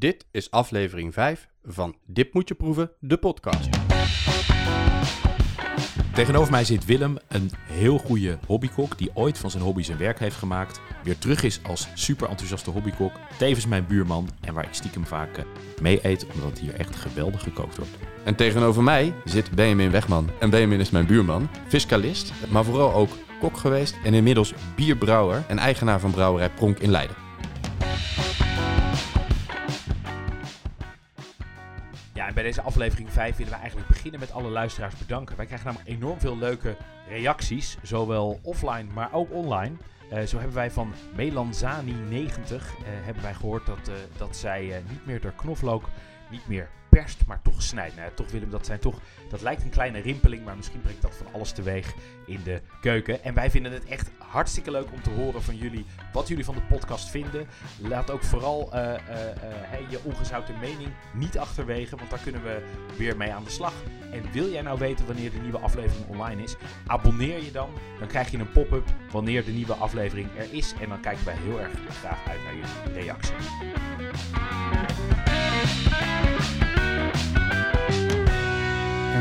Dit is aflevering 5 van Dip moet je proeven, de podcast. Tegenover mij zit Willem, een heel goede hobbykok die ooit van zijn hobby zijn werk heeft gemaakt. Weer terug is als super enthousiaste hobbykok. Tevens mijn buurman en waar ik stiekem vaak eh, mee eet omdat hier echt geweldig gekookt wordt. En tegenover mij zit Benjamin Wegman. En Benjamin is mijn buurman, fiscalist, maar vooral ook kok geweest en inmiddels bierbrouwer en eigenaar van brouwerij Pronk in Leiden. Bij deze aflevering 5 willen we eigenlijk beginnen met alle luisteraars bedanken. Wij krijgen namelijk enorm veel leuke reacties, zowel offline, maar ook online. Eh, zo hebben wij van Melanzani90 eh, hebben wij gehoord dat, eh, dat zij niet meer de knoflook niet meer perst, maar toch snijdt. Toch Willem, dat, zijn toch, dat lijkt een kleine rimpeling, maar misschien brengt dat van alles teweeg in de keuken. En wij vinden het echt hartstikke leuk om te horen van jullie wat jullie van de podcast vinden. Laat ook vooral eh, eh, eh, je ongezouten mening niet achterwege, want daar kunnen we weer mee aan de slag. En wil jij nou weten wanneer de nieuwe aflevering online is? Abonneer je dan, dan krijg je een pop-up wanneer de nieuwe aflevering er is. En dan kijken wij heel erg graag uit naar jullie reactie.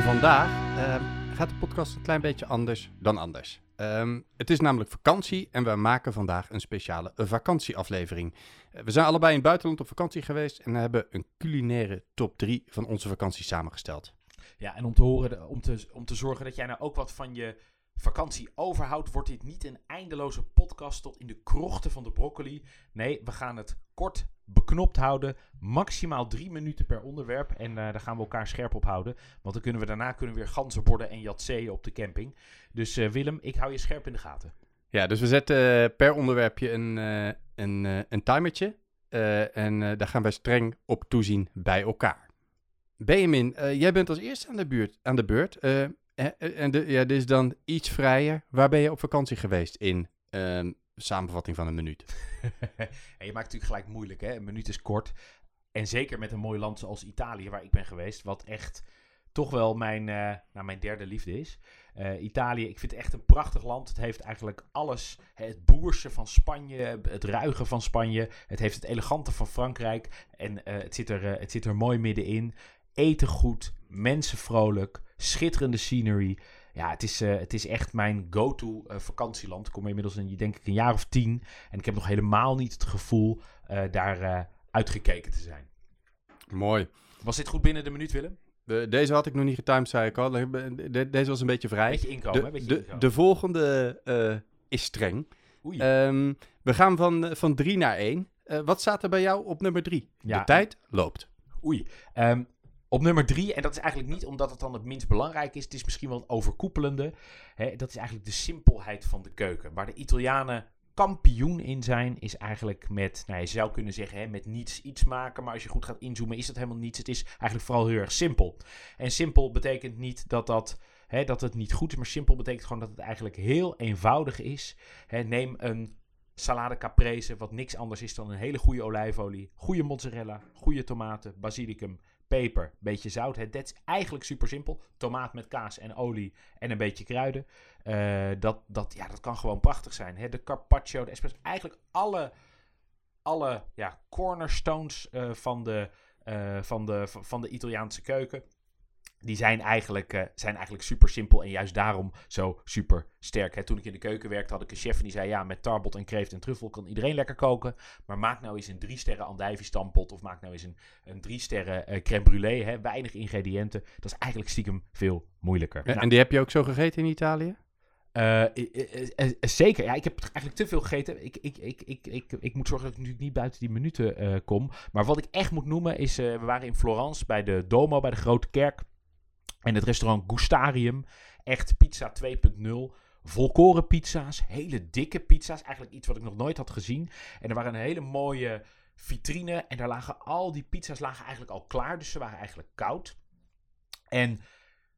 Vandaag ehm, gaat de podcast een klein beetje anders dan anders. Ehm, het is namelijk vakantie en we maken vandaag een speciale vakantieaflevering. Eh, we zijn allebei in het buitenland op vakantie geweest en hebben een culinaire top 3 van onze vakantie samengesteld. Ja, en om te, horen, om, te, om te zorgen dat jij nou ook wat van je vakantie overhoudt, wordt dit niet een eindeloze podcast tot in de krochten van de broccoli. Nee, we gaan het kort beknopt houden. Maximaal drie minuten per onderwerp. En eh, daar gaan we elkaar scherp op houden. Want dan kunnen we daarna kunnen we weer ganzenborden en jatseeën op de camping. Dus eh, Willem, ik hou je scherp in de gaten. Ja, dus we zetten eh, per onderwerpje een, een, een timertje. En daar gaan wij streng op toezien bij elkaar. Benjamin, jij bent als eerste aan de, buurt, aan de beurt. en de, ja, dit is dan iets vrijer. Waar ben je op vakantie geweest in ehm, samenvatting van een minuut? je maakt het natuurlijk gelijk moeilijk, hè? Een minuut is kort. En zeker met een mooi land zoals Italië, waar ik ben geweest, wat echt toch wel mijn, eh, nou, mijn derde liefde is. Eh, Italië, ik vind het echt een prachtig land. Het heeft eigenlijk alles. Het boerse van Spanje, het ruige van Spanje. Het heeft het elegante van Frankrijk. En eh, het, zit er, het zit er mooi middenin. Eten goed, mensen vrolijk, schitterende scenery. Ja, het is, eh, het is echt mijn go-to eh, vakantieland. Ik kom inmiddels een, denk ik een jaar of tien. En ik heb nog helemaal niet het gevoel eh, daar uitgekeken te zijn. Mooi. Was dit goed binnen de minuut, Willem? De- deze had ik nog niet getimed, zei ik al. De- de- Deze was een beetje vrij. Beetje inkomen? De, Beetje de, inkomen. de volgende is streng. Ehm, we gaan van, van drie naar één. Wat staat er bij jou op nummer drie? Ja. De tijd loopt. Oei. Ehm, op nummer drie, en dat is eigenlijk niet omdat het dan het minst belangrijk is, het is misschien wel het overkoepelende. Hè, dat is eigenlijk de simpelheid van de keuken. Waar de Italianen kampioen in zijn, is eigenlijk met, nou je zou kunnen zeggen, hè, met niets iets maken. Maar als je goed gaat inzoomen, is dat helemaal niets. Het is eigenlijk vooral heel erg simpel. En simpel betekent niet dat dat. Dat het niet goed is, maar simpel betekent gewoon dat het eigenlijk heel eenvoudig is. Neem een salade caprese, wat niks anders is dan een hele goede olijfolie, goede mozzarella, goede tomaten, basilicum, peper, beetje zout. Dat is eigenlijk super simpel. Tomaat met kaas en olie en een beetje kruiden. Eh, dat, dat, ja, dat kan gewoon prachtig zijn. Hè? De carpaccio, de espresso, eigenlijk alle, alle ja, cornerstones eh, van, de, eh, van, de, van de Italiaanse keuken. Die zijn eigenlijk, eh, zijn eigenlijk super simpel en juist daarom zo super sterk. Hè, toen ik in de keuken werkte, had ik een chef en die zei: Ja, met tarbot en kreeft en truffel kan iedereen lekker koken. Maar maak nou eens een drie sterren andijvie stampot. Of maak nou eens een, een drie sterren eh, crème brûlée. Hè, weinig ingrediënten. Dat is eigenlijk stiekem veel moeilijker. En, Nou, en die heb je ook zo gegeten in Italië? eh, zeker. Ja, ik heb eigenlijk te veel gegeten. Ik, ik, ik, ik, ik, ik moet zorgen dat ik natuurlijk niet buiten die minuten kom. Maar wat ik echt moet noemen is... we waren in Florence bij de Domo, bij de Grote Kerk. En het restaurant Gustarium. Echt pizza 2.0. Volkoren pizza's. Hele dikke pizza's. Eigenlijk iets wat ik nog nooit had gezien. En er waren een hele mooie vitrine. En daar lagen al die pizza's lagen eigenlijk al klaar. Dus ze waren eigenlijk koud. En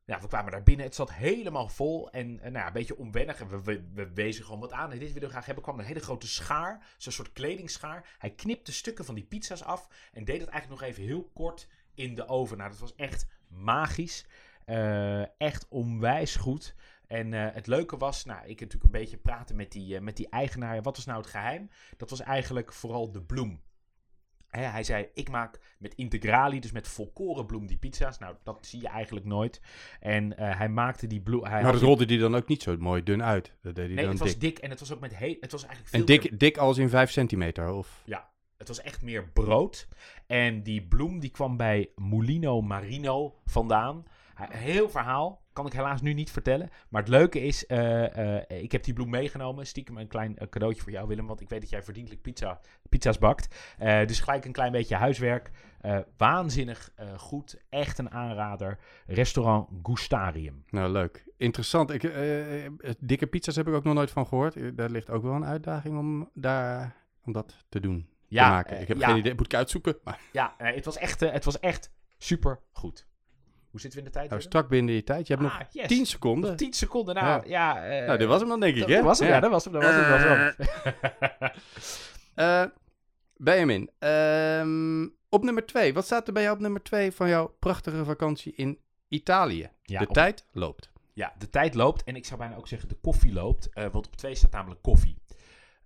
ja, we kwamen daar binnen. Het zat helemaal vol. En eh, nou ja, een beetje onwennig. En we, we, we wezen gewoon wat aan. En dit willen we graag hebben. kwam een hele grote schaar. Zo'n soort kledingschaar. Hij knipte stukken van die pizza's af. En deed het eigenlijk nog even heel kort in de oven. Nou, dat was echt magisch. Eh, echt onwijs goed. En eh, het leuke was, nou, ik heb natuurlijk een beetje praten met die, eh, met die eigenaar. Wat was nou het geheim? Dat was eigenlijk vooral de bloem. Hè, hij zei, ik maak met integrali, dus met volkoren bloem die pizza's. Nou, dat zie je eigenlijk nooit. En hij maakte die bloem... Hij Maar had dat rolde die dan ook niet zo mooi dun uit. Dat deed hij Nee, dan het was dik. en het was ook met heel... Het was eigenlijk veel En meer dik, dik als in 5 centimeter, of? Het was echt meer brood. En die bloem die kwam bij Mulino Marino vandaan. Heel verhaal. Kan ik helaas nu niet vertellen. Maar het leuke is, eh, eh, ik heb die bloem meegenomen. Stiekem een klein eh, cadeautje voor jou, Willem. Want ik weet dat jij verdienlijk pizza, pizza's bakt. Dus gelijk een klein beetje huiswerk. Waanzinnig goed. Echt een aanrader. Restaurant Gustarium. Nou, leuk. Interessant. Ik, dikke pizza's heb ik ook nog nooit van gehoord. Eh, Daar ligt ook wel een uitdaging om, daar, om dat te doen. te maken. Ik heb ja, geen idee. Moet ik uitzoeken. Maar Ja, het was echt, het was echt super goed. Hoe zitten we in de tijd? nou, strak binnen je tijd. Je hebt nog Ah, yes. 10 seconden. Nog 10 seconden. Nou, ja. eh, nou, dit was hem dan, denk ik, dat, hè? dat was hem, ja. dat was hem. Dat was hem. Dat was hem. Eh, Benjamin, ehm, op nummer 2. Wat staat er bij jou op nummer 2 van jouw prachtige vakantie in Italië? Ja, de op- tijd loopt. Ja, de tijd loopt en ik zou bijna ook zeggen de koffie loopt. eh, want op twee staat namelijk koffie.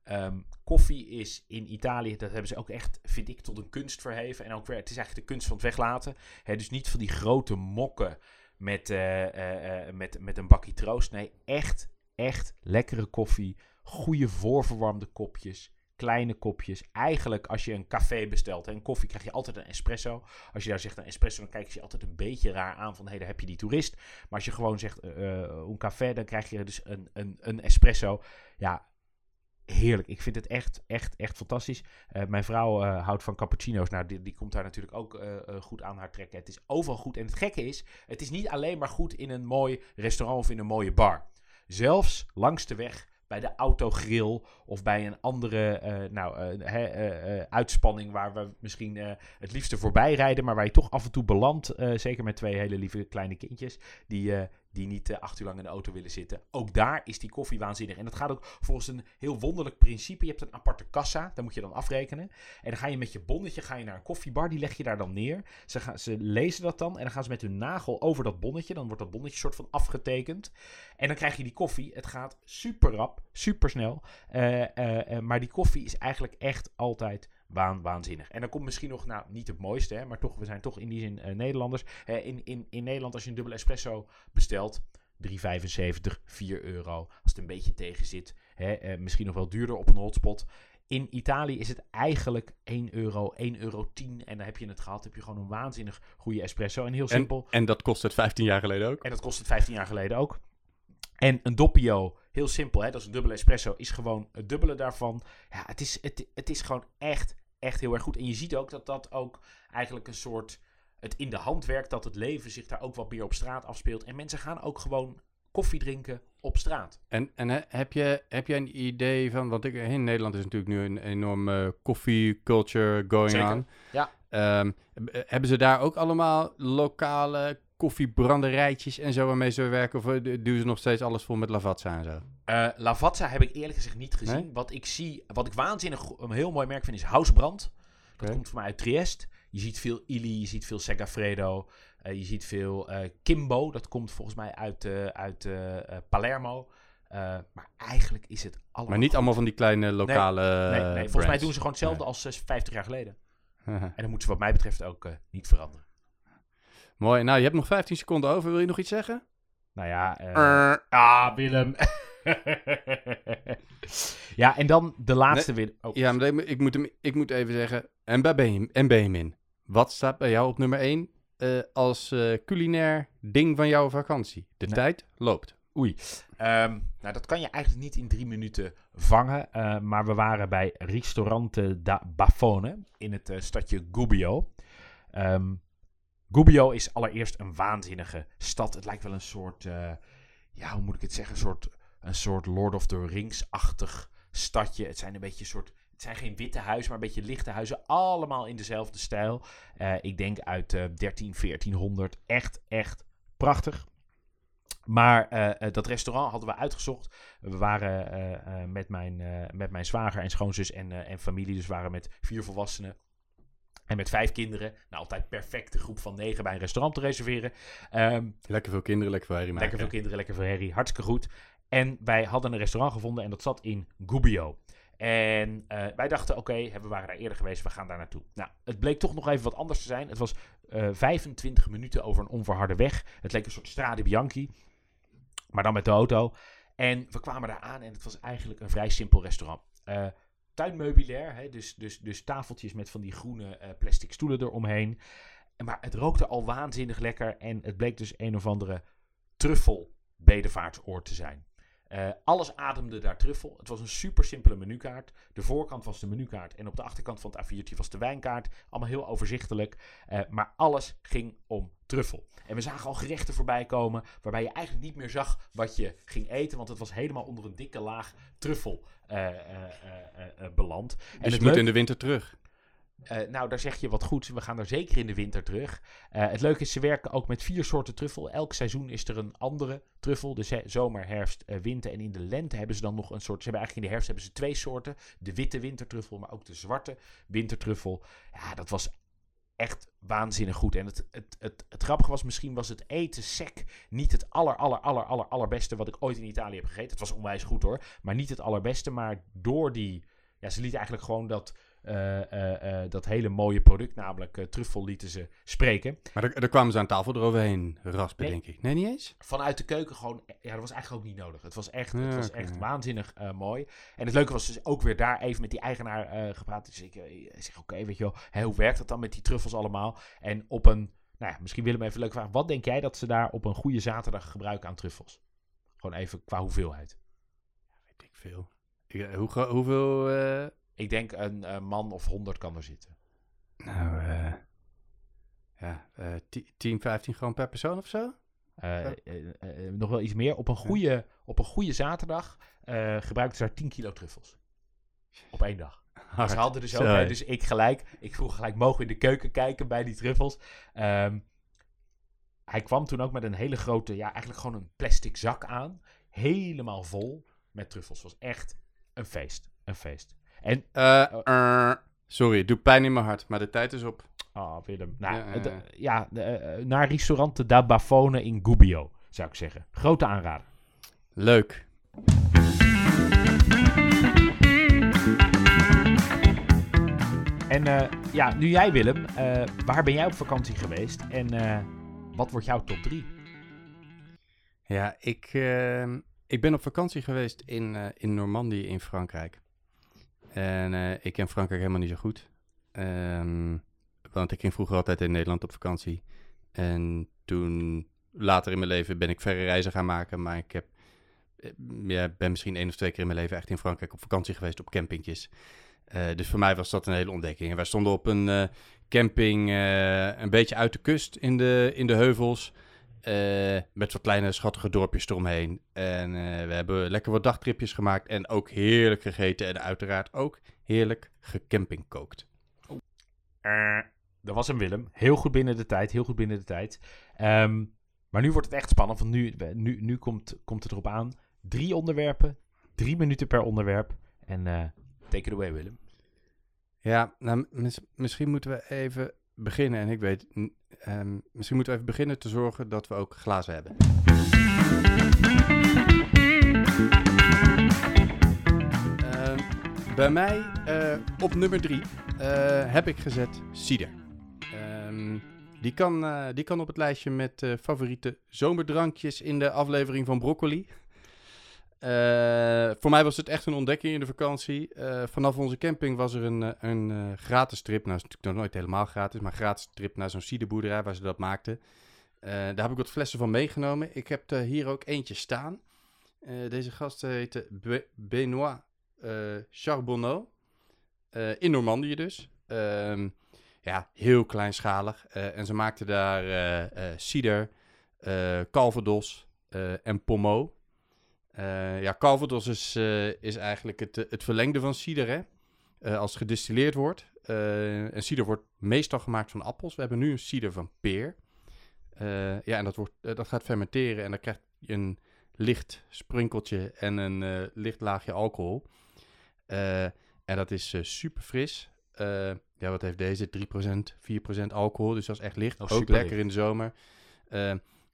Ehm, koffie is in Italië, dat hebben ze ook echt, vind ik, tot een kunst verheven. En ook weer, het is eigenlijk de kunst van het weglaten. Dus niet van die grote mokken met, eh, eh, eh, met, met een bakje troost. Nee, echt, echt lekkere koffie. Goede voorverwarmde kopjes. Kleine kopjes. Eigenlijk als je een café bestelt en koffie krijg je altijd een espresso. Als je daar zegt een espresso, dan kijken ze je altijd een beetje raar aan van hé, daar heb je die toerist. Maar als je gewoon zegt een café, dan krijg je dus een, een, een espresso. Ja, heerlijk. Ik vind het echt, echt, echt fantastisch. Eh, mijn vrouw eh, houdt van cappuccino's. Nou, die, die komt daar natuurlijk ook eh, goed aan haar trekken. Het is overal goed. En het gekke is, het is niet alleen maar goed in een mooi restaurant of in een mooie bar. Zelfs langs de weg bij de autogrill of bij een andere nou, uitspanning waar we misschien het liefste voorbij rijden, maar waar je toch af en toe belandt. zeker met twee hele lieve kleine kindjes die, die niet eh, acht uur lang in de auto willen zitten. Ook daar is die koffie waanzinnig. En dat gaat ook volgens een heel wonderlijk principe. Je hebt een aparte kassa, daar moet je dan afrekenen. En dan ga je met je bonnetje ga je naar een koffiebar, die leg je daar dan neer. Ze, gaan, ze lezen dat dan en dan gaan ze met hun nagel over dat bonnetje. Dan wordt dat bonnetje soort van afgetekend. En dan krijg je die koffie. Het gaat super rap, super snel. Eh, eh, maar die koffie is eigenlijk echt altijd waan, waanzinnig. En dan komt misschien nog, nou niet het mooiste, hè, maar toch, we zijn toch in die zin eh, Nederlanders. In, in, in Nederland, als je een dubbele espresso bestelt, 3,75, 4 euro. Als het een beetje tegen zit, hè, eh, misschien nog wel duurder op een hotspot. In Italië is het eigenlijk 1 euro, 1 euro 10. En dan heb je het gehad. heb je gewoon een waanzinnig goede espresso. En heel En, simpel. en dat kost het 15 jaar geleden ook. En dat kost het 15 jaar geleden ook. En een doppio, heel simpel, hè, dat is een dubbele espresso, is gewoon het dubbele daarvan. Ja, het is, het, het is gewoon echt, echt heel erg goed. En je ziet ook dat dat ook eigenlijk een soort, het in de hand werkt, dat het leven zich daar ook wat meer op straat afspeelt. En mensen gaan ook gewoon koffie drinken op straat. En, en he- heb, je, heb je een idee van, want ik, in Nederland is natuurlijk nu een enorme coffee culture going Zeker, on. ja. Ehm, eh, hebben ze daar ook allemaal lokale koffiebranderijtjes en zo waarmee ze werken? Of duwen ze nog steeds alles vol met Lavazza en zo? Eh Lavazza heb ik eerlijk gezegd niet gezien. Nee? Wat ik zie, wat ik waanzinnig een heel mooi merk vind, is Housebrand. Dat komt voor mij uit Triest. Je ziet veel Ili, je ziet veel Segafredo, eh, je ziet veel eh, Kimbo. Dat komt volgens mij uit, uit Palermo. Maar eigenlijk is het allemaal Maar niet goed. allemaal van die kleine lokale Nee, nee, volgens mij doen ze gewoon hetzelfde als eh, 50 jaar geleden. En dan moeten ze wat mij betreft ook niet veranderen. Mooi. Nou, je hebt nog 15 seconden over. Wil je nog iets zeggen? Nou ja, eh, ah, Willem. ja, en dan de laatste Willem. Oh, Ja, maar ik moet, hem, ik moet even zeggen. En bij Benjamin, en Benjamin. Wat staat bij jou op nummer 1 als eh, culinair ding van jouw vakantie? De Nee. tijd loopt. Oei. Ehm, nou, dat kan je eigenlijk niet in drie minuten vangen. eh, maar we waren bij Ristorante da Bafone in het eh, stadje Gubbio. Ehm, Gubbio is allereerst een waanzinnige stad. Het lijkt wel een soort, eh, ja, hoe moet ik het zeggen? Een soort, een soort Lord of the Rings-achtig stadje. Het zijn een beetje soort. Het zijn geen witte huizen, maar een beetje lichte huizen. Allemaal in dezelfde stijl. Eh, ik denk uit eh 13, 1400. Echt, echt prachtig. Maar eh, dat restaurant hadden we uitgezocht. We waren met, mijn, met mijn zwager en schoonzus en, en familie. Dus waren met vier volwassenen. En met vijf kinderen. Nou, altijd perfecte groep van negen bij een restaurant te reserveren. Ehm, Lekker veel kinderen, lekker veel herrie maken. lekker veel kinderen, lekker veel herrie. Hartstikke goed. En wij hadden een restaurant gevonden en dat zat in Gubbio. En eh, wij dachten, oké, we waren daar eerder geweest, we gaan daar naartoe. Nou, het bleek toch nog even wat anders te zijn. Het was eh 25 minuten over een onverharde weg. Het leek een soort Strade Bianchi, maar dan met de auto. En we kwamen daar aan en het was eigenlijk een vrij simpel restaurant. Eh tuinmeubilair, hè, dus, dus, dus tafeltjes met van die groene eh, plastic stoelen eromheen. En Maar het rookte al waanzinnig lekker en het bleek dus een of andere truffel bedevaartsoord te zijn. Eh, alles ademde daar truffel. Het was een super simpele menukaart. De voorkant was de menukaart en op de achterkant van het A4'tje was de wijnkaart. Allemaal heel overzichtelijk. Eh, maar alles ging om truffel. En we zagen al gerechten voorbij komen waarbij je eigenlijk niet meer zag wat je ging eten. Want het was helemaal onder een dikke laag truffel eh, beland. En Dus het je moet in de winter terug. Eh, nou, daar zeg je wat goeds. We gaan er zeker in de winter terug. Eh, het leuke is, ze werken ook met vier soorten truffel. Elk seizoen is er een andere truffel. Dus zomer, herfst, eh, winter. En in de lente hebben ze dan nog een soort... Ze hebben eigenlijk in de herfst hebben ze twee soorten. De witte wintertruffel, maar ook de zwarte wintertruffel. Ja, dat was echt waanzinnig goed. En het, het, het, het grappige was, misschien was het eten sec niet het aller, aller, aller, aller, allerbeste wat ik ooit in Italië heb gegeten. Het was onwijs goed hoor, maar niet het allerbeste. Maar door die... Ja, ze lieten eigenlijk gewoon dat dat hele mooie product, namelijk eh, truffel, lieten ze spreken. Maar daar, kwamen ze aan tafel eroverheen raspen, Nee. denk ik. Nee, niet eens? Vanuit de keuken gewoon, ja, dat was eigenlijk ook niet nodig. Het was echt, Ja, het was echt waanzinnig eh, mooi. En het leuke was dus ook weer daar even met die eigenaar eh, gepraat. Dus ik eh, ik zeg, oké, weet je wel, hoe werkt dat dan met die truffels allemaal? En op een, nou ja, misschien willen we even leuk vragen. Wat denk jij dat ze daar op een goede zaterdag gebruiken aan truffels? Gewoon even qua hoeveelheid. Weet ik veel. Ik, eh, hoe, hoeveel... eh, Ik denk een eh, man of honderd kan er zitten. nou, eh ja, eh 10, 15 gram per persoon of zo? Eh, eh, eh, nog wel iets meer. Op een goede, op een goede zaterdag eh gebruikten ze daar 10 kilo truffels. Op één dag. Hard. Ze hadden dus ook, hè, dus ik gelijk, ik vroeg gelijk, mogen we in de keuken kijken bij die truffels? Ehm, hij kwam toen ook met een hele grote, ja, eigenlijk gewoon een plastic zak aan. Helemaal vol met truffels. was echt een feest. Een feest. En, Eh, eh, sorry, het doet pijn in mijn hart, maar de tijd is op. ah Willem, nou, Ja, ja, ja, ja. ja de, eh, naar restaurante Da Bafone in Gubbio, zou ik zeggen. Grote aanrader. Leuk. En ja, nu jij Willem, waar ben jij op vakantie geweest? En wat wordt jouw top 3? Ja, ik, ik ben op vakantie geweest in, in Normandië in Frankrijk. En eh, ik ken Frankrijk helemaal niet zo goed. Ehm, want ik ging vroeger altijd in Nederland op vakantie. En toen, later in mijn leven, ben ik verre reizen gaan maken. Maar ik heb, eh, ja, ben misschien één of twee keer in mijn leven echt in Frankrijk op vakantie geweest op campingjes. Eh, dus voor mij was dat een hele ontdekking. En wij stonden op een camping een beetje uit de kust in de, in de heuvels. Eh, met wat kleine schattige dorpjes eromheen. En eh, we hebben lekker wat dagtripjes gemaakt. En ook heerlijk gegeten. En uiteraard ook heerlijk gecampingkookt. Eh, dat was een Willem. Heel goed binnen de tijd, heel goed binnen de tijd. Ehm, maar nu wordt het echt spannend, want nu, nu, nu komt, komt het erop aan. Drie onderwerpen, drie minuten per onderwerp. En eh take it away, Willem. Ja, nou, mis- misschien moeten we even beginnen. En ik weet, ehm, misschien moeten we even beginnen te zorgen dat we ook glazen hebben. Ehm, bij mij eh, op nummer drie eh, heb ik gezet cider. Ehm, die, kan, eh, die kan op het lijstje met favoriete zomerdrankjes in de aflevering van Broccoli. Eh, voor mij was het echt een ontdekking in de vakantie. Eh, vanaf onze camping was er een, eh, een gratis trip. Nou, is natuurlijk nog nooit helemaal gratis, maar gratis trip naar zo'n ciderboerderij waar ze dat maakten. Daar heb ik wat flessen van meegenomen. Ik heb er hier ook eentje staan. Deze gast heette Be- Benoît eh, Charbonneau. In Normandië dus. Ehm, ja, heel kleinschalig. En ze maakten daar cider, calvados en pommeau. Eh, ja, Calvados is, eh, is eigenlijk het, eh, het verlengde van cider, hè? Als het gedistilleerd wordt. En cider wordt meestal gemaakt van appels. We hebben nu een cider van peer. Ja, en dat, wordt, dat gaat fermenteren en dan krijg je een licht sprinkeltje en een licht laagje alcohol. En dat is super fris. Ja, wat heeft deze? 3%, 4% alcohol, dus dat is echt licht. Oh, Ook lekker licht. in de zomer.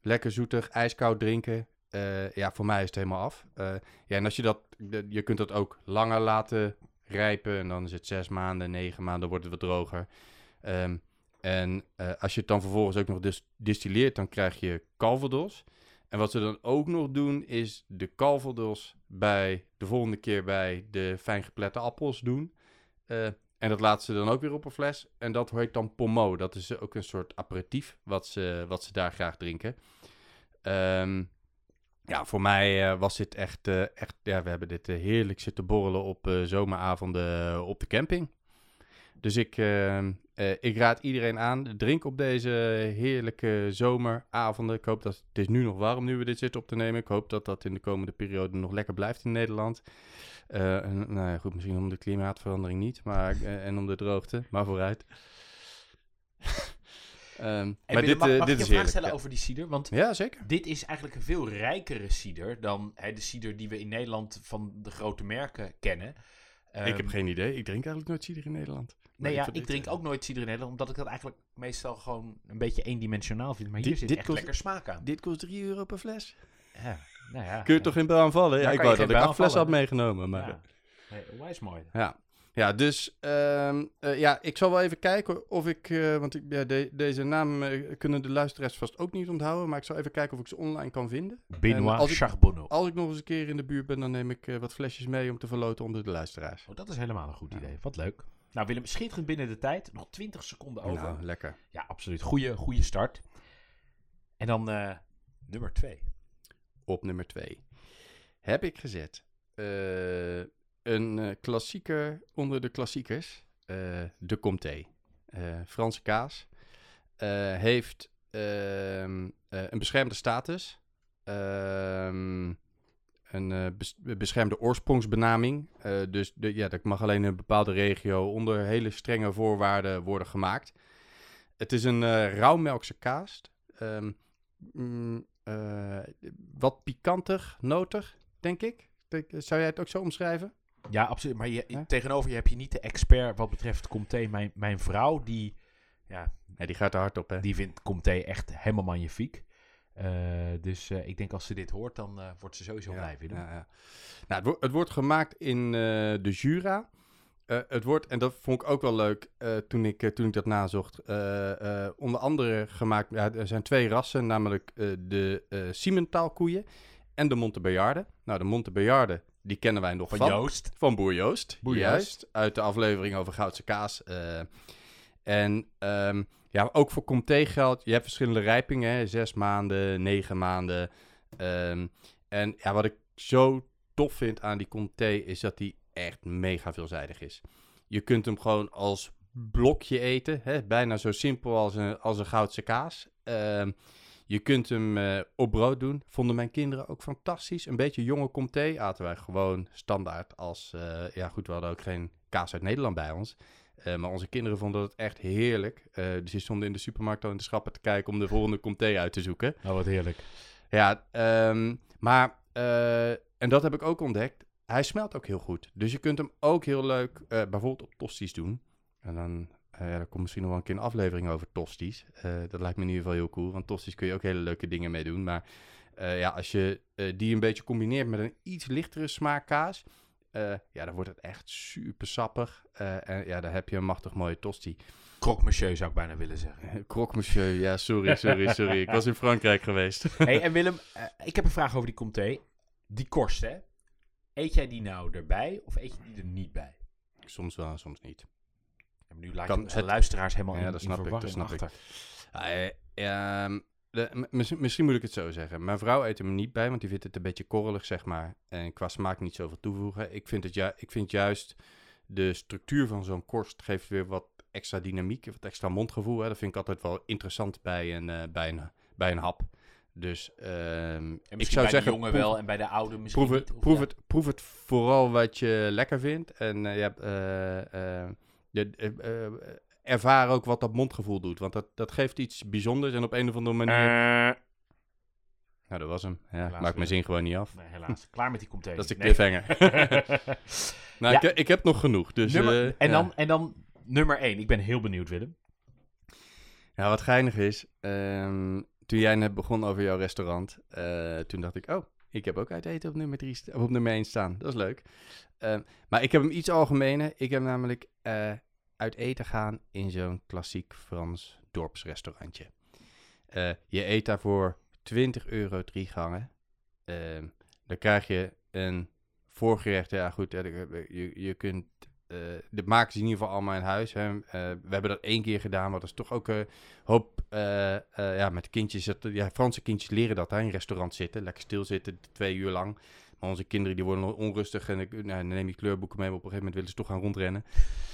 Lekker zoetig, ijskoud drinken. Eh, ja, voor mij is het helemaal af. Eh, ja, en als je dat, je kunt dat ook langer laten rijpen. En dan is het zes maanden, negen maanden, wordt het wat droger. Ehm, en eh, als je het dan vervolgens ook nog dis- distilleert, dan krijg je calvados. En wat ze dan ook nog doen, is de calvados bij de volgende keer bij de fijn geplette appels doen. En dat laten ze dan ook weer op een fles. En dat heet dan pommeau. Dat is ook een soort aperitief wat ze, wat ze daar graag drinken. Ehm, ja, voor mij eh, was dit echt, eh, echt... Ja, we hebben dit eh, heerlijk zitten borrelen op zomeravonden op de camping. Dus ik, ehm, eh, ik raad iedereen aan, drink op deze heerlijke zomeravonden. Ik hoop dat het is nu nog warm nu we dit zitten op te nemen. Ik hoop dat dat in de komende periode nog lekker blijft in Nederland. En, nou ja, goed, misschien om de klimaatverandering niet, maar, en om de droogte, maar vooruit. Ehm, maar dit, mag, eh, mag dit ik is je een vraag stellen Ja. over die cider? Want ja, zeker. dit is eigenlijk een veel rijkere cider dan hè, de cider die we in Nederland van de grote merken kennen. ik Ehm, heb geen idee. Ik drink eigenlijk nooit cider in Nederland. Nee, ja, ik dit, drink eh, ook nooit cider in Nederland, omdat ik dat eigenlijk meestal gewoon een beetje eendimensionaal vind. Maar hier Dit- zit dit echt kost- lekker smaak aan. Dit kost 3 euro per fles. Ja, nou ja, Kun je ja. toch in baan vallen? Ja, ik wou dat ik acht flessen had meegenomen. Maar, Ja. Nee, onwijs mooi. Ja, ja dus ehm, eh, ja, ik zal wel even kijken of ik, eh, want ik, ja, de- deze naam eh, kunnen de luisteraars vast ook niet onthouden, maar ik zal even kijken of ik ze online kan vinden. En Benoit als ik- Charbonneau. Als ik nog eens een keer in de buurt ben, dan neem ik wat flesjes mee om te verloten onder de luisteraars. Oh, dat is helemaal een goed Ja. idee. Wat leuk. Nou, Willem, schitterend binnen de tijd. Nog 20 seconden over. Nou, lekker. Ja, absoluut. Goeie, goede start. En dan nummer 2. Op nummer 2 heb ik gezet eh, een eh, klassieker onder de klassiekers, eh, de Comté. Eh, Franse kaas. Heeft ehm, eh, een beschermde status. Ehm, een bes- beschermde oorsprongsbenaming. Dus de, ja, dat mag alleen in een bepaalde regio onder hele strenge voorwaarden worden gemaakt. Het is een rauwmelkse kaas. Ehm, mm, wat pikantig, notig, denk ik. Zou jij het ook zo omschrijven? Ja, absoluut. Maar je, tegenover je heb je niet de expert wat betreft Comté. Mijn, mijn vrouw, die, ja, Ja, die gaat er hard op, hè? die vindt Comté echt helemaal magnifiek. Eh, dus eh, ik denk als ze dit hoort, dan eh, wordt ze sowieso blij. Ja, ja. Nou, het, wo- het wordt gemaakt in de Jura. Het wordt, en dat vond ik ook wel leuk toen, ik, toen ik dat nazocht, onder andere gemaakt, ja, er zijn twee rassen, namelijk de eh Simmentaalkoeien en de Montebejaarde. Nou, de Montebejaarde, die kennen wij nog Van van. Joost. Van Boer Joost. Boer juist. Uit de aflevering over Goudse kaas. eh. en ehm, ja, ook voor Comté geldt, je hebt verschillende rijpingen. Hè, zes maanden, negen maanden. Ehm, en ja, wat ik zo tof vind aan die Comté is dat die echt mega veelzijdig is. Je kunt hem gewoon als blokje eten. Hè, bijna zo simpel als een, als een Goudse kaas. Ehm, je kunt hem eh, op brood doen. Vonden mijn kinderen ook fantastisch. Een beetje jonge comté aten wij gewoon standaard als... eh, ja goed, we hadden ook geen kaas uit Nederland bij ons. Eh, maar onze kinderen vonden het echt heerlijk. Dus die stonden in de supermarkt al in de schappen te kijken om de volgende comté uit te zoeken. Nou, wat heerlijk. Ja, ehm, maar... en dat heb ik ook ontdekt. Hij smelt ook heel goed. Dus je kunt hem ook heel leuk bijvoorbeeld op tosties doen. En dan... eh, ja, er komt misschien nog wel een keer een aflevering over tosties. Eh, dat lijkt me in ieder geval heel cool. Want tosties kun je ook hele leuke dingen mee doen. Maar eh, ja, als je die een beetje combineert met een iets lichtere smaakkaas... eh, ja, dan wordt het echt super sappig. Eh, en ja, dan heb je een machtig mooie tosti. Croque monsieur zou ik bijna willen zeggen. Croque monsieur, ja, sorry, sorry, sorry. Ik was in Frankrijk geweest. hey, en Willem, ik heb een vraag over die Comté. Die korst, hè? Eet jij die nou erbij of eet je die er niet bij? soms wel, soms niet. En nu laat Kan je het- luisteraars helemaal Ja, in, dat in snap ik, dat snap ik. Eh, ehm, de- misschien, moet ik het zo zeggen. Mijn vrouw eet hem niet bij, want die vindt het een beetje korrelig, zeg maar. En qua smaak niet zoveel toevoegen. Ik vind, het ju- ik vind juist de structuur van zo'n korst geeft weer wat extra dynamiek, wat extra mondgevoel. Hè. Dat vind ik altijd wel interessant bij een, eh, bij een, bij een hap. Dus ehm, ik misschien zou bij zeggen, de jongen proef- wel en bij de oude misschien proef, het, niet. proef, ja? het, proef het vooral wat je lekker vindt. En eh, je hebt, eh, eh, eh, eh, ervaar ook wat dat mondgevoel doet. Want dat, dat geeft iets bijzonders. En op een of andere manier... Nou, dat was hem. Ja, ik Helaas maak mijn zin gewoon niet af. Nee, helaas. Klaar met die Comté. Dat is de Nee. cliffhanger. nou, Ja. ik, ik heb nog genoeg. Dus, Nummer- eh, en, ja. dan, en dan nummer 1. Ik ben heel benieuwd, Willem. Ja, wat geinig is, ehm, toen jij net begon over jouw restaurant, eh, toen dacht ik, oh, Ik heb ook uit eten op nummer, drie op nummer 1 staan. Dat is leuk. Ehm, maar ik heb hem iets algemener. Ik heb namelijk eh, uit eten gaan in zo'n klassiek Frans dorpsrestaurantje. Eh, je eet daarvoor 20 euro drie gangen. Ehm, dan krijg je een voorgerecht. Ja, goed. je, je kunt. Eh de maken ze in ieder geval allemaal in huis. Hè. Eh, we hebben dat één keer gedaan, maar dat is toch ook een hoop. eh, ja, met kindjes. dat- Ja, Franse kindjes leren dat hè, in restaurant zitten. Lekker stilzitten, twee uur lang. Maar onze kinderen die worden onrustig. En nou, dan neem je kleurboeken mee. Maar op een gegeven moment willen ze toch gaan rondrennen.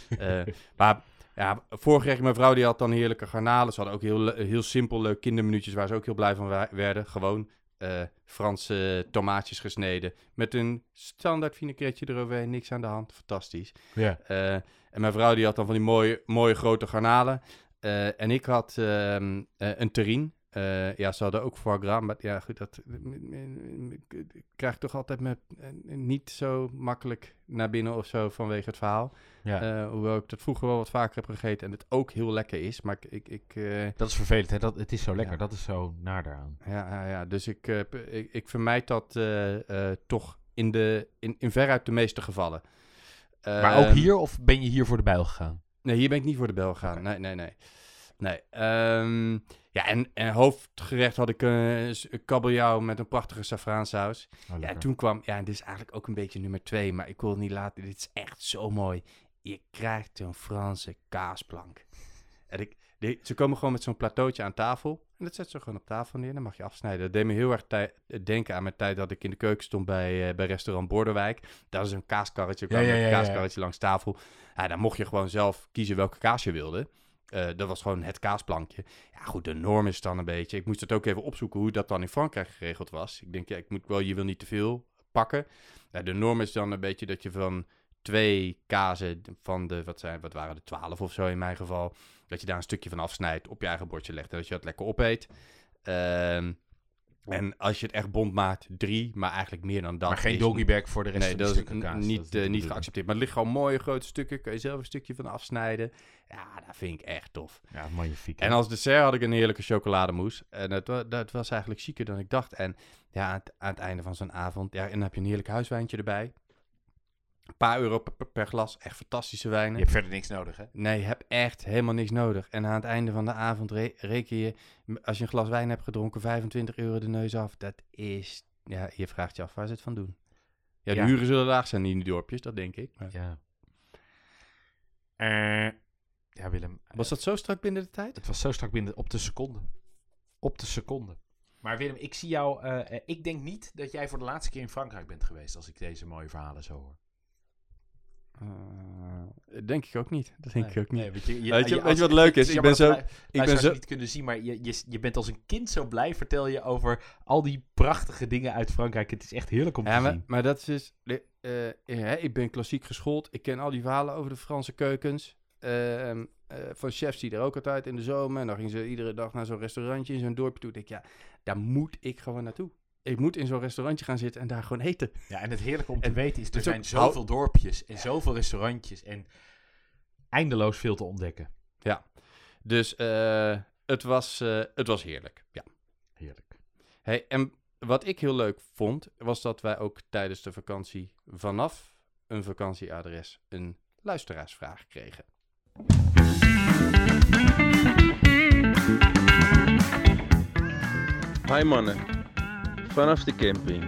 Maar ja, voorgerecht, mijn vrouw die had dan heerlijke garnalen. Ze hadden ook heel, heel simpel leuk kindermenuutjes waar ze ook heel blij van werden. Gewoon eh, Franse tomaatjes gesneden. Met een standaard vinaigretje eroverheen. Niks aan de hand. Fantastisch. Ja. Eh, en mijn vrouw die had dan van die mooie, mooie grote garnalen. Eh, en ik had ehm, eh, een terrine. Eh, ja, ze hadden ook foie gras, maar ja, goed, dat krijg ik toch altijd met, eh, niet zo makkelijk naar binnen of zo vanwege het verhaal. ja. Eh, hoewel ik dat vroeger wel wat vaker heb gegeten en het ook heel lekker is. Maar ik, ik, dat is vervelend, hè? Dat, het is zo lekker. Ja. Dat is zo naar daaraan. ja, ja, ja, dus ik, ik, ik vermijd dat toch in, de, in, in veruit de meeste gevallen. Maar ook Ehm, hier, of ben je hier voor de bijl gegaan? Nee, hier ben ik niet voor de bel gegaan. Nee, nee, nee. Nee. ehm, ja, en, en hoofdgerecht had ik een een kabeljauw met een prachtige saffraansaus. Oh, Ja, en toen kwam... Ja, en dit is eigenlijk ook een beetje nummer twee, maar ik wil het niet laten. Dit is echt zo mooi. Je krijgt zo'n Franse kaasplank. En ik, die- ze komen gewoon met zo'n plateautje aan tafel. En dat zet ze gewoon op tafel neer. Dan mag je afsnijden. Dat deed me heel erg denken aan mijn tijd dat ik in de keuken stond bij, eh, bij restaurant Borderwijk. Daar is een kaaskarretje. Ja, een kaaskarretje langs tafel. Ja, dan mocht je gewoon zelf kiezen welke kaas je wilde. Eh, dat was gewoon het kaasplankje. Ja, goed, de norm is dan een beetje. Ik moest het ook even opzoeken hoe dat dan in Frankrijk geregeld was. Ik denk, ja, ik moet wel, je wil niet te veel pakken. De norm is dan een beetje dat je van twee kazen van de, wat, zijn, wat waren de twaalf of zo in mijn geval, dat je daar een stukje van afsnijdt, op je eigen bordje legt en dat je dat lekker opeet. Ehm, en als je het echt bond maakt, drie, maar eigenlijk meer dan dat. maar geen doggybag voor de rest Nee, van de dat is stukken n- kaas. dat is niet, eh, niet geaccepteerd. Maar het ligt gewoon mooie grote stukken. Kun je zelf een stukje van afsnijden. Ja, dat vind ik echt tof. Ja, magnifiek. En als dessert had ik een heerlijke chocolademousse. En dat, wa- dat was eigenlijk chiquer dan ik dacht. En ja, aan het, aan het einde van zo'n avond, ja, en dan heb je een heerlijk huiswijntje erbij. Een paar euro per, glas. Echt fantastische Je wijnen. hebt verder niks nodig, hè? Nee, je hebt echt helemaal niks nodig. En aan het einde van de avond re- reken je, als je een glas wijn hebt gedronken, 25 euro de neus af. Dat is, ja, je vraagt je af waar ze het van doen. Ja, de Ja. huren zullen laag zijn in die dorpjes, dat denk ik. Maar Ja. Eh, ja, Willem. was dat zo strak binnen de tijd? Het was zo strak binnen op de seconde. Op de seconde. Maar Willem, ik zie jou. eh, eh, ik denk niet dat jij voor de laatste keer in Frankrijk bent geweest. Als ik deze mooie verhalen zo hoor. Eh, denk ik ook niet. Dat denk Nee, ik ook niet. nee, weet je, je- Weet je- je- weet je wat leuk is? Ik ben zo- ik ben zo- niet kunnen zien, maar je, je, je bent als een kind zo blij. Vertel je over al die prachtige dingen uit Frankrijk. Het is echt heerlijk om Ja, te maar, zien. maar dat is dus... eh, hè, ik ben klassiek geschoold. Ik ken al die verhalen over de Franse keukens. Ehm, eh, van chefs die er ook altijd in de zomer. En dan gingen ze iedere dag naar zo'n restaurantje in zo'n dorpje toe. Ik denk, ja, daar moet ik gewoon naartoe. Ik moet in zo'n restaurantje gaan zitten en daar gewoon eten. Ja, en het heerlijke om te En- weten is, er zijn ook- zoveel dorpjes en zoveel restaurantjes en eindeloos veel te ontdekken. Dus eh, het, was, eh, het was heerlijk. Ja. Heerlijk. Hey, en wat ik heel leuk vond, was dat wij ook tijdens de vakantie vanaf een vakantieadres een luisteraarsvraag kregen. Hi mannen, vanaf de camping.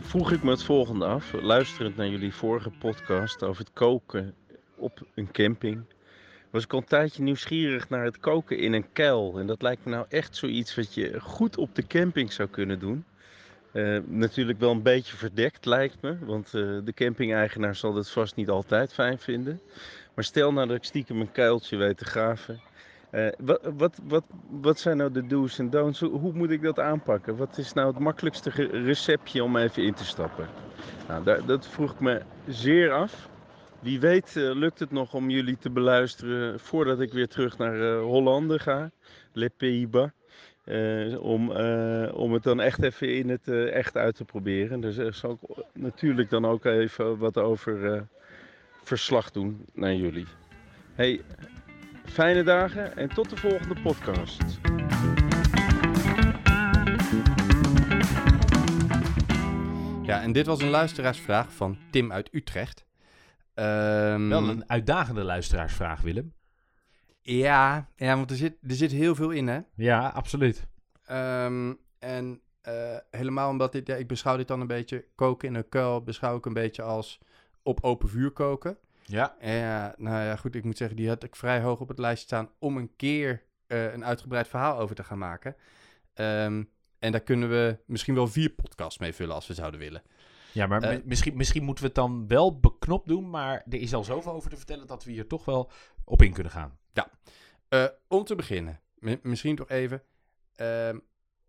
Vroeg ik me het volgende af, luisterend naar jullie vorige podcast over het koken op een camping. Was ik al een tijdje nieuwsgierig naar het koken in een kuil. En dat lijkt me nou echt zoiets wat je goed op de camping zou kunnen doen. Eh, natuurlijk wel een beetje verdekt lijkt me, want eh, de camping-eigenaar zal dat vast niet altijd fijn vinden. Maar stel nou dat ik stiekem een kuiltje weet te graven. Eh, wat, wat, wat, wat zijn nou de do's en don'ts? Hoe, moet ik dat aanpakken? Wat is nou het makkelijkste receptje om even in te stappen? Nou, dat vroeg ik me zeer af. Wie weet eh, lukt het nog om jullie te beluisteren voordat ik weer terug naar eh Hollande ga. Les Pays-Bas. Om, om het dan echt even in het echt uit te proberen. Dus zal ik natuurlijk dan ook even wat over verslag doen naar jullie. Hey, Fijne dagen en tot de volgende podcast. Ja, en dit was een luisteraarsvraag van Tim uit Utrecht. Ehm, Wel een uitdagende luisteraarsvraag, Willem. Ja, ja want er zit, er zit heel veel in, hè. Ja, absoluut. Ehm, en eh, helemaal omdat dit, ja, ik beschouw dit dan een beetje, koken in een kuil, beschouw ik een beetje als op open vuur koken. Ja. En ja, nou ja, goed, ik moet zeggen, die had ik vrij hoog op het lijstje staan om een keer eh, een uitgebreid verhaal over te gaan maken. Ehm, en daar kunnen we misschien wel vier podcasts mee vullen als we zouden willen. Ja, maar Eh, mi- misschien, misschien moeten we het dan wel beknopt doen, maar er is al zoveel over te vertellen dat we hier toch wel op in kunnen gaan. Eh, om te beginnen, mi- misschien toch even. ehm,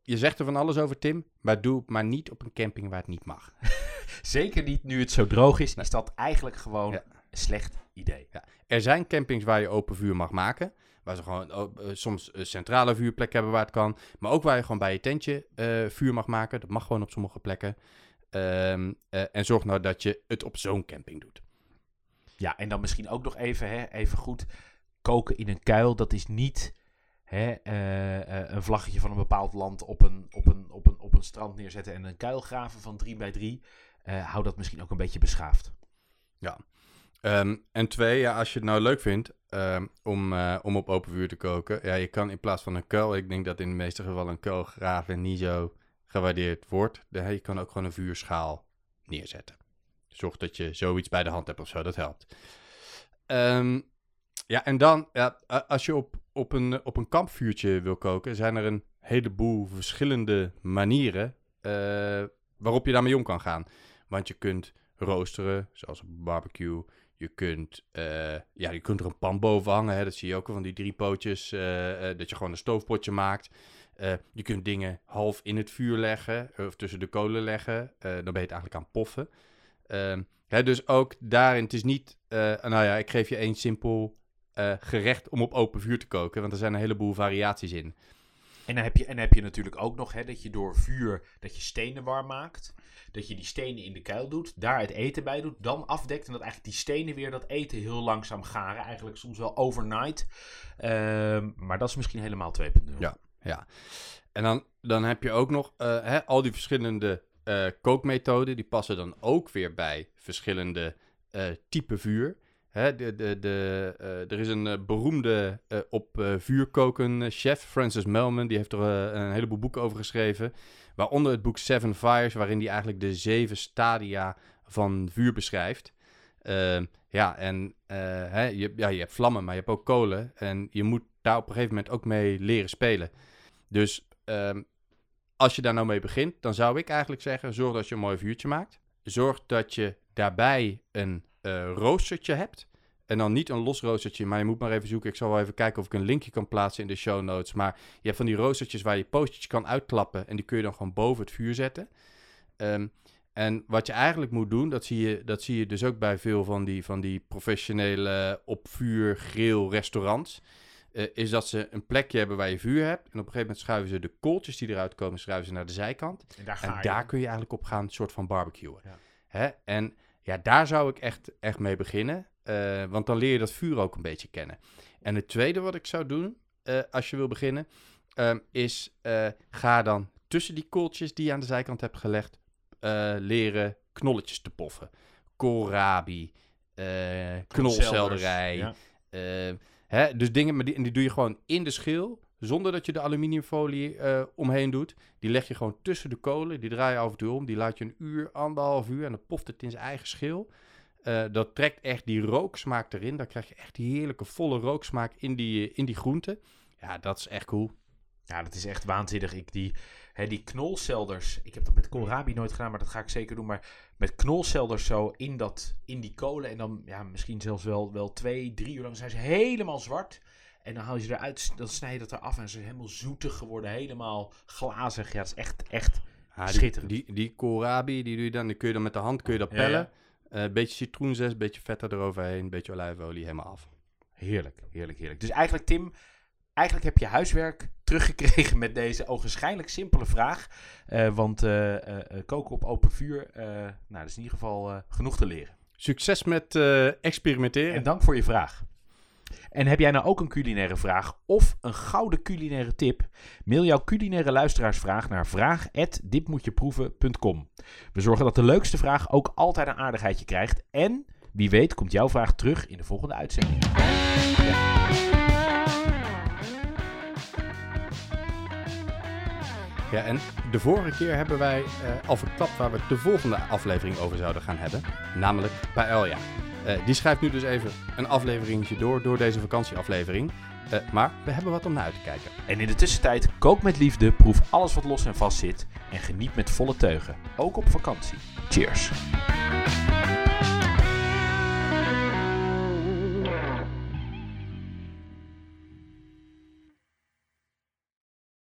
je zegt er van alles over, Tim, maar doe het maar niet op een camping waar het niet mag. Zeker niet nu het zo droog is, Nee. is dat eigenlijk gewoon Ja. Slecht idee. Er zijn campings waar je open vuur mag maken. Waar ze gewoon eh, soms een centrale vuurplek hebben waar het kan. Maar ook waar je gewoon bij je tentje eh, vuur mag maken. Dat mag gewoon op sommige plekken. Ehm, eh, en zorg nou dat je het op zo'n camping doet. Ja, en dan misschien ook nog even, hè, even goed, koken in een kuil, dat is niet hè, een vlaggetje van een bepaald land op een, op, een, op, een, op een strand neerzetten en een kuil graven van 3 bij 3. hou dat misschien ook een beetje beschaafd. Ehm, en twee, ja, als je het nou leuk vindt ehm, om, eh, om op open vuur te koken. Ja, je kan in plaats van een kuil, ik denk dat in de meeste gevallen een kuil graven niet zo gewaardeerd wordt. Je kan ook gewoon een vuurschaal neerzetten. Zorg dat je zoiets bij de hand hebt of zo, dat helpt. Ehm, ja, en dan, ja, als je op, op, een, op een kampvuurtje wil koken, zijn er een heleboel verschillende manieren eh, waarop je daarmee om kan gaan. Want je kunt roosteren, zoals barbecue. Je kunt, eh, ja, je kunt er een pan boven hangen. Hè. Dat zie je ook van die drie pootjes. eh, eh, dat je gewoon een stoofpotje maakt. Je kunt dingen half in het vuur leggen. Of tussen de kolen leggen. Dan ben je het eigenlijk aan poffen. Ehm, hè, dus ook daarin, het is niet... nou ja, ik geef je één simpel gerecht om op open vuur te koken. Want er zijn een heleboel variaties in. En dan heb je, en heb je natuurlijk ook nog hè, dat je door vuur dat je stenen warm maakt. Dat je die stenen in de kuil doet, daar het eten bij doet, dan afdekt. En dat eigenlijk die stenen weer dat eten heel langzaam garen. Eigenlijk soms wel overnight. Ehm, maar dat is misschien helemaal 2.0. Ja. Ja. En dan, dan heb je ook nog eh, hè, al die verschillende eh, kookmethoden. Die passen dan ook weer bij verschillende eh type vuur. Hè, de, de, eh, er is een eh, beroemde eh, op vuur koken chef, Francis Melman. Die heeft er een heleboel boeken over geschreven. Waaronder het boek Seven Fires, waarin hij eigenlijk de zeven stadia van vuur beschrijft. Ehm, ja, en hè, je, ja, je hebt vlammen, maar je hebt ook kolen. En je moet daar op een gegeven moment ook mee leren spelen. Dus ehm, als je daar nou mee begint, dan zou ik eigenlijk zeggen: zorg dat je een mooi vuurtje maakt. Zorg dat je daarbij een eh roostertje hebt. En dan niet een los roostertje, maar je moet maar even zoeken. Ik zal wel even kijken of ik een linkje kan plaatsen in de show notes. Maar je hebt van die roostertjes waar je postertjes kan uitklappen. En die kun je dan gewoon boven het vuur zetten. Ehm, en wat je eigenlijk moet doen, dat zie je, dat zie je dus ook bij veel van die, van die professionele op vuur grill restaurants. eh, is dat ze een plekje hebben waar je vuur hebt. En op een gegeven moment schuiven ze de kooltjes die eruit komen, schuiven ze naar de zijkant. En daar En kun je eigenlijk op gaan, een soort van barbecuen. Ja. Hè? En ja, daar zou ik echt, echt mee beginnen. eh, want dan leer je dat vuur ook een beetje kennen. En het tweede wat ik zou doen, eh, als je wil beginnen, ehm, is eh, ga dan tussen die kooltjes die je aan de zijkant hebt gelegd, leren knolletjes te poffen. Koolrabi, knolselderij, Ja. hè, dus dingen, maar die, en die doe je gewoon in de schil, zonder dat je de aluminiumfolie eh, omheen doet. Die leg je gewoon tussen de kolen, die draai je af en toe om, die laat je een uur, anderhalf uur en dan poft het in zijn eigen schil. Eh, dat trekt echt die rooksmaak erin, dan krijg je echt die heerlijke volle rooksmaak in die, in die groenten. Ja, dat is echt cool. Ja, dat is echt waanzinnig. Ik die, hè, die knolselders. Ik heb dat met koolrabi nooit gedaan, maar dat ga ik zeker doen. Maar met knolselders zo in, dat, in die kolen. En dan ja, misschien zelfs wel, wel twee, drie uur lang zijn ze helemaal zwart. En dan haal je ze eruit, dan snij je dat eraf. En ze zijn helemaal zoetig geworden, helemaal glazig. Ja, dat is echt, echt Schitterend. Die, die koolrabi, die doe je dan, die kun je dan met de hand kun je dat pellen. Eh, Een beetje citroenzest, een beetje vet eroverheen, een beetje olijfolie, helemaal af. heerlijk, heerlijk, heerlijk. Dus eigenlijk, Tim, eigenlijk heb je huiswerk teruggekregen met deze ogenschijnlijk simpele vraag. Eh, want eh, koken op open vuur, nou, dat is in ieder geval genoeg te leren. Succes met experimenteren. En dank voor je vraag. En heb jij nou ook een culinaire vraag of een gouden culinaire tip? Mail jouw culinaire luisteraarsvraag naar vraag@ditmoetjeproeven.com. We zorgen dat de leukste vraag ook altijd een aardigheidje krijgt en wie weet komt jouw vraag terug in de volgende uitzending. Ja, en de vorige keer hebben wij eh, al verklapt waar we de volgende aflevering over zouden gaan hebben. Namelijk Paella. Eh die schrijft nu dus even een afleveringetje door, door deze vakantieaflevering. Eh, maar we hebben wat om naar uit te kijken. En in de tussentijd kook met liefde, proef alles wat los en vast zit en geniet met volle teugen. Ook op vakantie. Cheers.